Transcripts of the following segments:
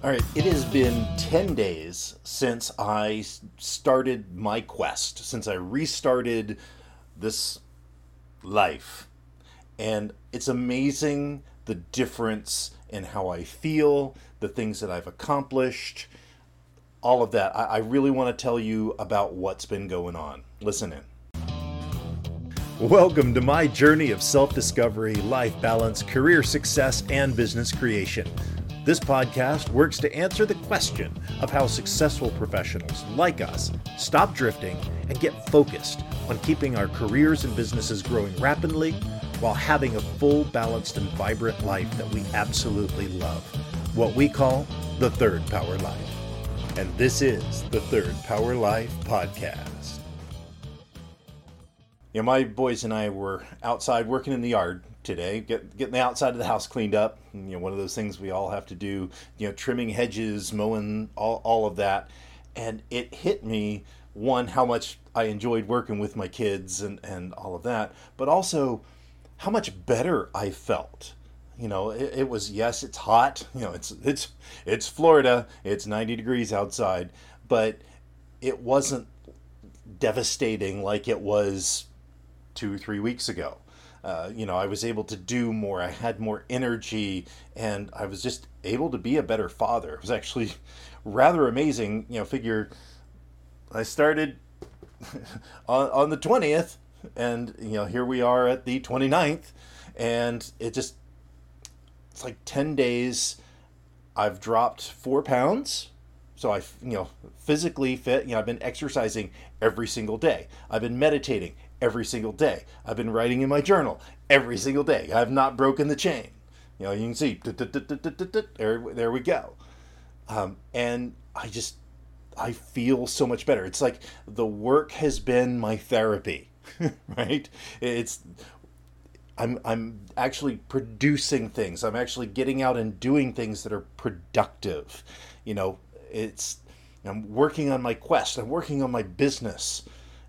All right, it has been 10 days since I started my quest, since I restarted this life. And it's amazing the difference in how I feel, the things that I've accomplished, all of that. I, I really want to tell you about what's been going on. Listen in. Welcome to my journey of self discovery, life balance, career success, and business creation. This podcast works to answer the question of how successful professionals like us stop drifting and get focused on keeping our careers and businesses growing rapidly while having a full, balanced, and vibrant life that we absolutely love. What we call the Third Power Life. And this is the Third Power Life Podcast. You know, my boys and I were outside working in the yard today, get, getting the outside of the house cleaned up. You know, one of those things we all have to do. You know, trimming hedges, mowing, all all of that, and it hit me one how much I enjoyed working with my kids and and all of that, but also how much better I felt. You know, it, it was yes, it's hot. You know, it's it's it's Florida. It's 90 degrees outside, but it wasn't devastating like it was two three weeks ago uh, you know, I was able to do more. I had more energy, and I was just able to be a better father. It was actually rather amazing. You know, figure I started on, on the 20th, and, you know, here we are at the 29th, and it just, it's like 10 days. I've dropped four pounds. So I, you know, physically fit. You know, I've been exercising every single day. I've been meditating every single day. I've been writing in my journal every single day. I've not broken the chain. You know, you can see there, there we go. Um, and I just, I feel so much better. It's like the work has been my therapy, right? It's, I'm, I'm actually producing things. I'm actually getting out and doing things that are productive. You know, it's, I'm working on my quest. I'm working on my business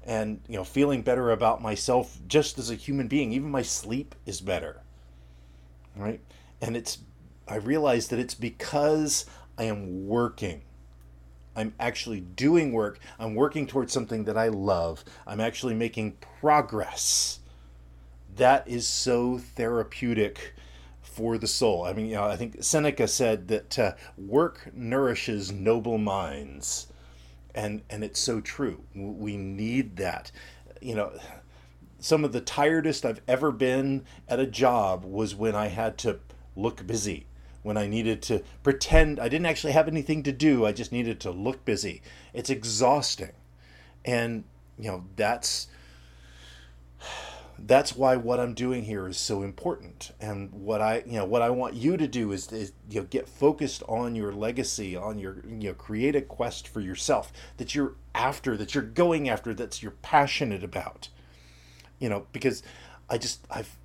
and you know feeling better about myself just as a human being even my sleep is better right? And it's i realize that it's because i am working. I'm actually doing work. I'm working towards something that i love. I'm actually making progress. That is so therapeutic for the soul i mean you know i think seneca said that uh, work nourishes noble minds and and it's so true. We need that. You know, some of the tiredest I've ever been at a job was when I had to look busy, when I needed to pretend I didn't actually have anything to do. I just needed to look busy. It's exhausting, and you know that's that's why what I'm doing here is so important. And what I, you know, what I want you to do is, is you know, get focused on your legacy, on your, you know, create a quest for yourself that you're after, that you're going after, that's you're passionate about. You know, because I just I've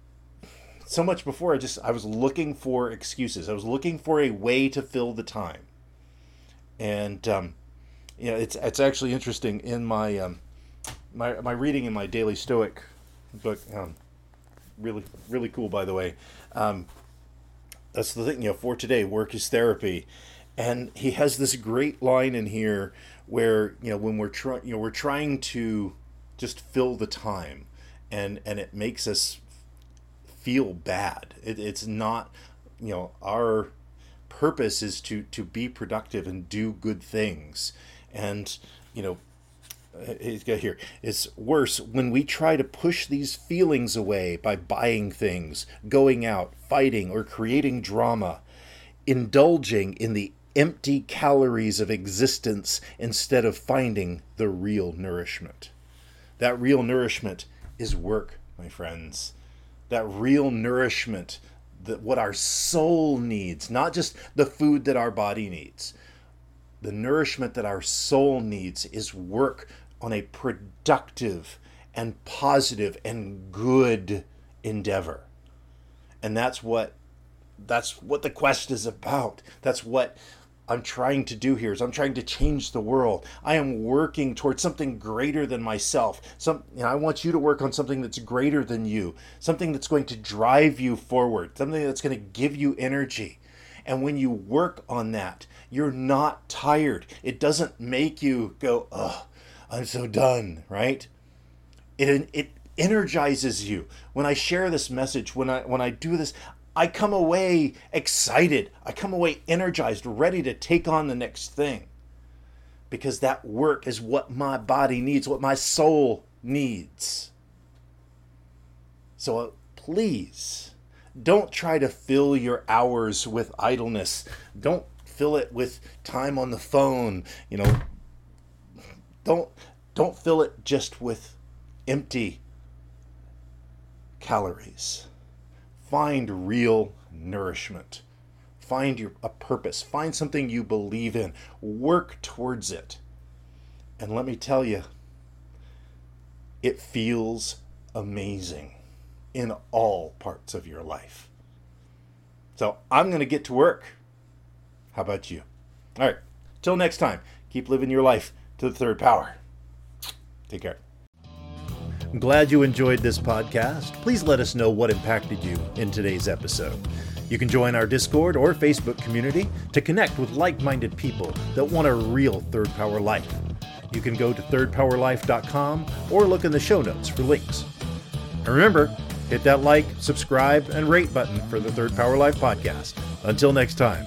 so much before I just I was looking for excuses. I was looking for a way to fill the time. And um, you know, it's it's actually interesting in my um, my my reading in my daily Stoic book. Um, really, really cool, by the way. Um, that's the thing, you know, for today, work is therapy. And he has this great line in here where, you know, when we're trying, you know, we're trying to just fill the time and, and it makes us feel bad. It, it's not, you know, our purpose is to, to be productive and do good things. And, you know, he's got here. It's worse when we try to push these feelings away by buying things, going out, fighting, or creating drama, indulging in the empty calories of existence instead of finding the real nourishment. That real nourishment is work, my friends. That real nourishment, that what our soul needs, not just the food that our body needs. The nourishment that our soul needs is work on a productive and positive and good endeavor. And that's what that's what the quest is about. That's what I'm trying to do here is I'm trying to change the world. I am working towards something greater than myself. Some you know, I want you to work on something that's greater than you, something that's going to drive you forward, something that's going to give you energy. And when you work on that, you're not tired. It doesn't make you go, oh, I'm so done, right? It, it energizes you. When I share this message, when I when I do this, I come away excited. I come away energized, ready to take on the next thing. Because that work is what my body needs, what my soul needs. So uh, please don't try to fill your hours with idleness. Don't fill it with time on the phone, you know. Don't don't fill it just with empty calories. Find real nourishment. Find your a purpose. Find something you believe in. Work towards it. And let me tell you, it feels amazing in all parts of your life. So I'm going to get to work. How about you? All right. Till next time, keep living your life to the third power. Take care. I'm glad you enjoyed this podcast. Please let us know what impacted you in today's episode. You can join our Discord or Facebook community to connect with like minded people that want a real third power life. You can go to thirdpowerlife.com or look in the show notes for links. And remember, hit that like, subscribe, and rate button for the Third Power Life podcast. Until next time.